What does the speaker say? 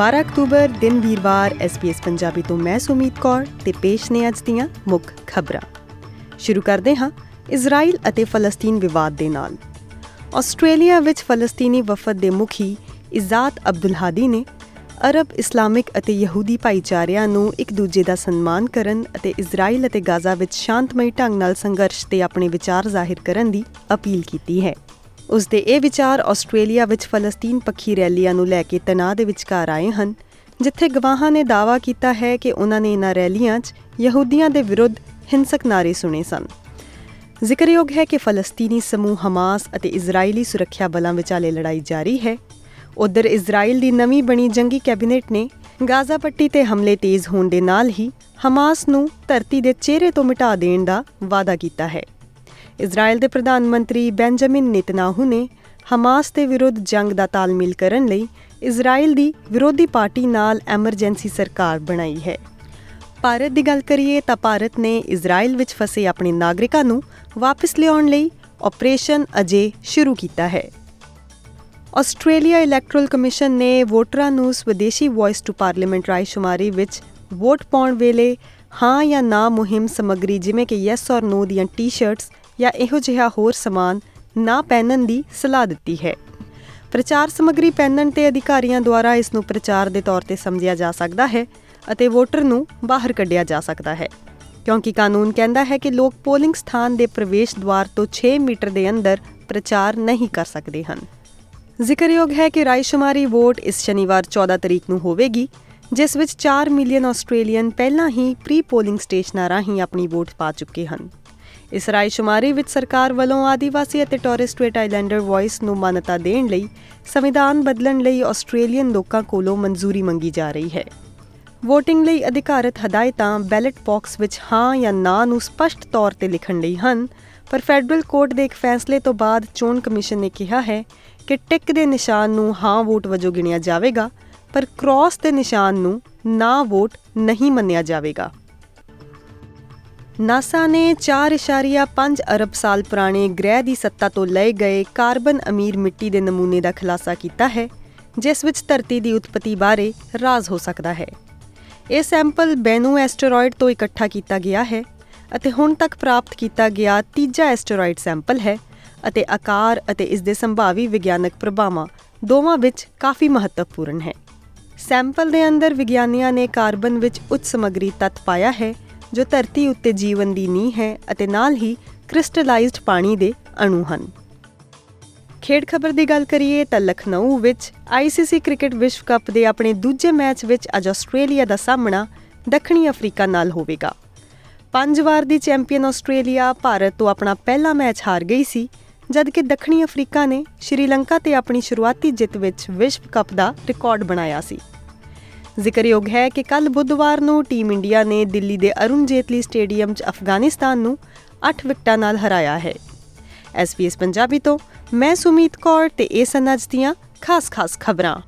12 October ਦਿਨ ਵੀਰਵਾਰ SBS Punjabi ਤੋਂ ਮੈਂ ਸੁਮੀਤ ਕੌਰ ਤੇ ਪੇਸ਼ ਨੇ ਅੱਜ ਦੀਆਂ ਮੁੱਖ ਖਬਰਾਂ। ਸ਼ੁਰੂ ਕਰਦੇ ਹਾਂ ਇਜ਼ਰਾਈਲ ਅਤੇ ਫਲਸਤੀਨ ਵਿਵਾਦ ਦੇ ਨਾਲ। ਆਸਟ੍ਰੇਲੀਆ ਵਿੱਚ ਫਲਸਤੀਨੀ ਵਫਦ ਦੇ ਮੁਖੀ ਇਜ਼ਾਤ ਅਬਦੁਲ ਹਾਦੀ ਨੇ ਅਰਬ ਇਸਲਾਮਿਕ ਅਤੇ ਯਹੂਦੀ ਭਾਈਚਾਰਿਆਂ ਨੂੰ ਇੱਕ ਦੂਜੇ ਦਾ ਸਨਮਾਨ ਕਰਨ ਅਤੇ ਇਜ਼ਰਾਈਲ ਅਤੇ ਗਾਜ਼ਾ ਵਿੱਚ ਸ਼ਾਂਤਮਈ ਢੰਗ ਨਾਲ ਸੰਘਰਸ਼ ਤੇ ਆਪਣੇ ਵਿਚਾਰ ਜ਼ਾਹਿਰ ਕਰਨ ਦੀ ਅਪੀਲ ਕੀਤੀ ਹੈ। ਉਸ ਦੇ ਇਹ ਵਿਚਾਰ ਆਸਟ੍ਰੇਲੀਆ ਵਿੱਚ ਫਲਸਤੀਨ ਪੱਖੀ ਰੈਲੀਆਂ ਨੂੰ ਲੈ ਕੇ ਤਣਾਅ ਦੇ ਵਿਚਕਾਰ ਆਏ ਹਨ, ਜਿੱਥੇ ਗਵਾਹਾਂ ਨੇ ਦਾਅਵਾ ਕੀਤਾ ਹੈ ਕਿ ਉਹਨਾਂ ਨੇ ਇਨ੍ਹਾਂ ਰੈਲੀਆਂ 'ਚ ਯਹੂਦੀਆਂ ਦੇ ਵਿਰੁੱਧ ਹਿੰਸਕ ਨਾਰੇ ਸੁਣੇ ਸਨ। ਜ਼ਿਕਰਯੋਗ ਹੈ ਕਿ ਫਲਸਤੀਨੀ ਸਮੂਹ ਹਮਾਸ ਅਤੇ ਇਜ਼ਰਾਈਲੀ ਸੁਰੱਖਿਆ ਬਲਾਂ ਵਿਚਾਲੇ ਲੜਾਈ ਜਾਰੀ ਹੈ। ਉਧਰ ਇਜ਼ਰਾਈਲ ਦੀ ਨਵੀਂ ਬਣੀ ਜੰਗੀ ਕੈਬਨਿਟ ਨੇ ਗਾਜ਼ਾ ਪੱਟੀ ਤੇ ਹਮਲੇ ਤੇਜ਼ ਹੋਣ ਦੇ ਨਾਲ ਹੀ ਹਮਾਸ ਨੂੰ ਧਰਤੀ ਦੇ ਚਿਹਰੇ ਤੋਂ ਮਿਟਾ ਦੇਣ ਦਾ ਵਾਅਦਾ ਕੀਤਾ ਹੈ। ਇਜ਼ਰਾਈਲ ਦੇ ਪ੍ਰਧਾਨ ਮੰਤਰੀ ਬੈਂਜਾਮਿਨ ਨੇਤਨਾਹੂ ਨੇ ਹਮਾਸ ਦੇ ਵਿਰੁੱਧ ਜੰਗ ਦਾ ਤਾਲਮੇਲ ਕਰਨ ਲਈ ਇਜ਼ਰਾਈਲ ਦੀ ਵਿਰੋਧੀ ਪਾਰਟੀ ਨਾਲ ਐਮਰਜੈਂਸੀ ਸਰਕਾਰ ਬਣਾਈ ਹੈ। ਭਾਰਤ ਦੀ ਗੱਲ ਕਰੀਏ ਤਾਂ ਭਾਰਤ ਨੇ ਇਜ਼ਰਾਈਲ ਵਿੱਚ ਫਸੇ ਆਪਣੇ ਨਾਗਰਿਕਾਂ ਨੂੰ ਵਾਪਸ ਲਿਆਉਣ ਲਈ ਆਪਰੇਸ਼ਨ ਅਜੇ ਸ਼ੁਰੂ ਕੀਤਾ ਹੈ। ਆਸਟ੍ਰੇਲੀਆ ਇਲੈਕਟਰਲ ਕਮਿਸ਼ਨ ਨੇ ਵੋਟਰਾਂ ਨੂੰ ਸਵਦੇਸ਼ੀ ਵੌਇਸ ਟੂ ਪਾਰਲੀਮੈਂਟ ਰਾਈ ਸ਼ੁਮਾਰੀ ਵਿੱਚ ਵੋਟ ਪਾਉਣ ਵੇਲੇ ਹਾਂ ਜਾਂ ਨਾ ਮੁਹਿੰਮ ਸਮੱਗਰੀ ਜਿਵੇਂ ਕਿ ਯੈਸ ਔਰ ਨੋ ਦੀਆਂ ਟੀ-ਸ਼ਰਟਸ ਜਾਂ ਇਹੋ ਜਿਹਾ ਹੋਰ ਸਮਾਨ ਨਾ ਪਹਿਨਣ ਦੀ ਸਲਾਹ ਦਿੱਤੀ ਹੈ। ਪ੍ਰਚਾਰ ਸਮੱਗਰੀ ਪਹਿਨਣ ਤੇ ਅਧਿਕਾਰੀਆਂ ਦੁਆਰਾ ਇਸ ਨੂੰ ਪ੍ਰਚਾਰ ਦੇ ਤੌਰ ਤੇ ਸਮਝਿਆ ਜਾ ਸਕਦਾ ਹੈ ਅਤੇ ਵੋਟਰ ਨੂੰ ਬਾਹਰ ਕੱਢਿਆ ਜਾ ਸਕਦਾ ਹੈ, ਕਿਉਂਕਿ ਕਾਨੂੰਨ ਕਹਿੰਦਾ ਹੈ ਕਿ ਲੋਕ ਪੋਲਿੰਗ ਸਥਾਨ ਦੇ ਪ੍ਰਵੇਸ਼ ਦੁਆਰ ਤੋਂ 6 ਮੀਟਰ ਦੇ ਅੰਦਰ ਪ੍ਰਚਾਰ ਨਹੀਂ ਕਰ ਸਕਦੇ ਹਨ। ਜ਼ਿਕਰਯੋਗ ਹੈ ਕਿ ਰਾਇਸ਼ੁਮਾਰੀ ਵੋਟ ਇਸ ਸ਼ਨੀਵਾਰ 14 ਤਰੀਕ ਨੂੰ ਹੋਵੇਗੀ, ਜਿਸ ਵਿੱਚ 4 ਮਿਲੀਅਨ ਆਸਟ੍ਰੇਲੀਅਨ ਪਹਿਲਾਂ ਹੀ ਪ੍ਰੀ ਪੋਲਿੰਗ ਸਟੇਸ਼ਨਾਂ ਰਾਹੀਂ ਆਪਣੀ ਵੋਟ ਪਾ ਚੁੱਕੇ ਹਨ। ਇਸ ਰਾਇਸ਼ੁਮਾਰੀ ਵਿੱਚ ਸਰਕਾਰ ਵੱਲੋਂ ਆਦੀਵਾਸੀ ਅਤੇ ਟੋਰਿਸਟ ਸਟ੍ਰੇਟ ਆਈਲੈਂਡਰ ਵੌਇਸ ਨੂੰ ਮਾਨਤਾ ਦੇਣ ਲਈ, ਸੰਵਿਧਾਨ ਬਦਲਣ ਲਈ ਆਸਟ੍ਰੇਲੀਅਨ ਲੋਕਾਂ ਕੋਲੋਂ ਮਨਜ਼ੂਰੀ ਮੰਗੀ ਜਾ ਰਹੀ ਹੈ। VOTING ਲਈ ਅਧਿਕਾਰਤ ਹਦਾਇਤਾਂ ਬੈਲਟ ਬਾਕਸ ਵਿੱਚ ਹਾਂ ਜਾਂ ਨਾ ਨੂੰ ਸਪਸ਼ਟ ਤੌਰ ਤੇ ਲਿਖਣ ਲਈ ਹਨ, ਪਰ ਫੈਡਰਲ ਕੋਰਟ ਦੇ ਇੱਕ ਫੈਸਲੇ ਤੋਂ ਬਾਅਦ ਚੋਣ ਕਮਿਸ਼ਨ ਨੇ ਕਿਹਾ ਹੈ ਕਿ ਟਿਕ ਦੇ ਨਿਸ਼ਾਨ ਨੂੰ ਹਾਂ ਵੋਟ ਵਜੋਂ ਗਿਣਿਆ ਜਾਵੇਗਾ, ਪਰ ਕ੍ਰਾਸ ਦੇ ਨਿਸ਼ਾਨ ਨੂੰ ਨਾ ਵੋਟ ਨਹੀਂ ਮੰਨਿਆ ਜਾਵੇਗਾ। ਨਾਸਾ ਨੇ 4.5 ਅਰਬ ਸਾਲ ਪੁਰਾਣੇ ਗ੍ਰਹਿ ਦੀ ਸੱਤਾ ਤੋਂ ਲਏ ਗਏ ਕਾਰਬਨ ਅਮੀਰ ਮਿੱਟੀ ਦੇ ਨਮੂਨੇ ਦਾ ਖੁਲਾਸਾ ਕੀਤਾ ਹੈ, ਜਿਸ ਵਿੱਚ ਧਰਤੀ ਦੀ ਉਤਪਤੀ ਬਾਰੇ ਰਾਜ਼ ਹੋ ਸਕਦਾ ਹੈ। ਇਹ ਸੈਂਪਲ ਬੈਨੂ ਐਸਟਰੋਇਡ ਤੋਂ ਇਕੱਠਾ ਕੀਤਾ ਗਿਆ ਹੈ ਅਤੇ ਹੁਣ ਤੱਕ ਪ੍ਰਾਪਤ ਕੀਤਾ ਗਿਆ ਤੀਜਾ ਐਸਟਰੋਇਡ ਸੈਂਪਲ ਹੈ ਅਤੇ ਆਕਾਰ ਅਤੇ ਇਸ ਦੇ ਸੰਭਾਵੀ ਵਿਗਿਆਨਕ ਪ੍ਰਭਾਵਾਂ ਦੋਵਾਂ ਵਿੱਚ ਕਾਫੀ ਮਹੱਤਵਪੂਰਨ ਹੈ। ਸੈਂਪਲ ਦੇ ਅੰਦਰ ਵਿਗਿਆਨੀਆਂ ਨੇ ਕਾਰਬਨ ਵਿੱਚ ਉੱਚ ਸਮੱਗਰੀ ਤੱਤ ਪਾਇਆ ਹੈ ਜੋ ਧਰਤੀ ਉੱਤੇ ਜੀਵਨ ਦੀ ਨੀਂਹ ਹੈ ਅਤੇ ਨਾਲ ਹੀ ਕ੍ਰਿਸਟਲਾਈਜ਼ਡ ਪਾਣੀ ਦੇ ਅਣੂ ਹਨ। ਖੇਡ ਖਬਰ ਦੀ ਗੱਲ ਕਰੀਏ ਤਾਂ ਲਖਨਊ ਵਿੱਚ ਆਈਸੀਸੀ ਕ੍ਰਿਕਟ ਵਿਸ਼ਵ ਕੱਪ ਦੇ ਆਪਣੇ ਦੂਜੇ ਮੈਚ ਵਿੱਚ ਅੱਜ ਆਸਟ੍ਰੇਲੀਆ ਦਾ ਸਾਹਮਣਾ ਦੱਖਣੀ ਅਫਰੀਕਾ ਨਾਲ ਹੋਵੇਗਾ। ਪੰਜ ਵਾਰ ਦੀ ਚੈਂਪੀਅਨ ਆਸਟ੍ਰੇਲੀਆ ਭਾਰਤ ਤੋਂ ਆਪਣਾ ਪਹਿਲਾ ਮੈਚ ਹਾਰ ਗਈ ਸੀ, ਜਦਕਿ ਦੱਖਣੀ ਅਫਰੀਕਾ ਨੇ ਸ਼੍ਰੀਲੰਕਾ ਤੇ ਆਪਣੀ ਸ਼ੁਰੂਆਤੀ ਜਿੱਤ ਵਿੱਚ ਵਿਸ਼ਵ ਕੱਪ ਦਾ ਰਿਕਾਰਡ ਬਣਾਇਆ ਸੀ। ਜ਼ਿਕਰਯੋਗ ਹੈ ਕਿ ਕੱਲ ਬੁੱਧਵਾਰ ਨੂੰ ਟੀਮ ਇੰਡੀਆ ਨੇ ਦਿੱਲੀ ਦੇ ਅਰੁਣ ਜੇਤਲੀ ਸਟੇਡੀਅਮ 'ਚ ਅਫਗਾਨਿਸਤਾਨ ਨੂੰ 8 ਵਿਕਟਾਂ ਨਾਲ ਹਰਾਇਆ ਹੈ। ਐਸਪੀਐਸ ਪੰਜਾਬੀ ਤੋਂ ਮੈਂ ਸੁਮੀਤ ਕੌਰ ਤੇ ਇਹ ਸਨ ਅੱਜ ਦੀਆਂ ਖਾਸ-ਖਾਸ ਖਬਰਾਂ।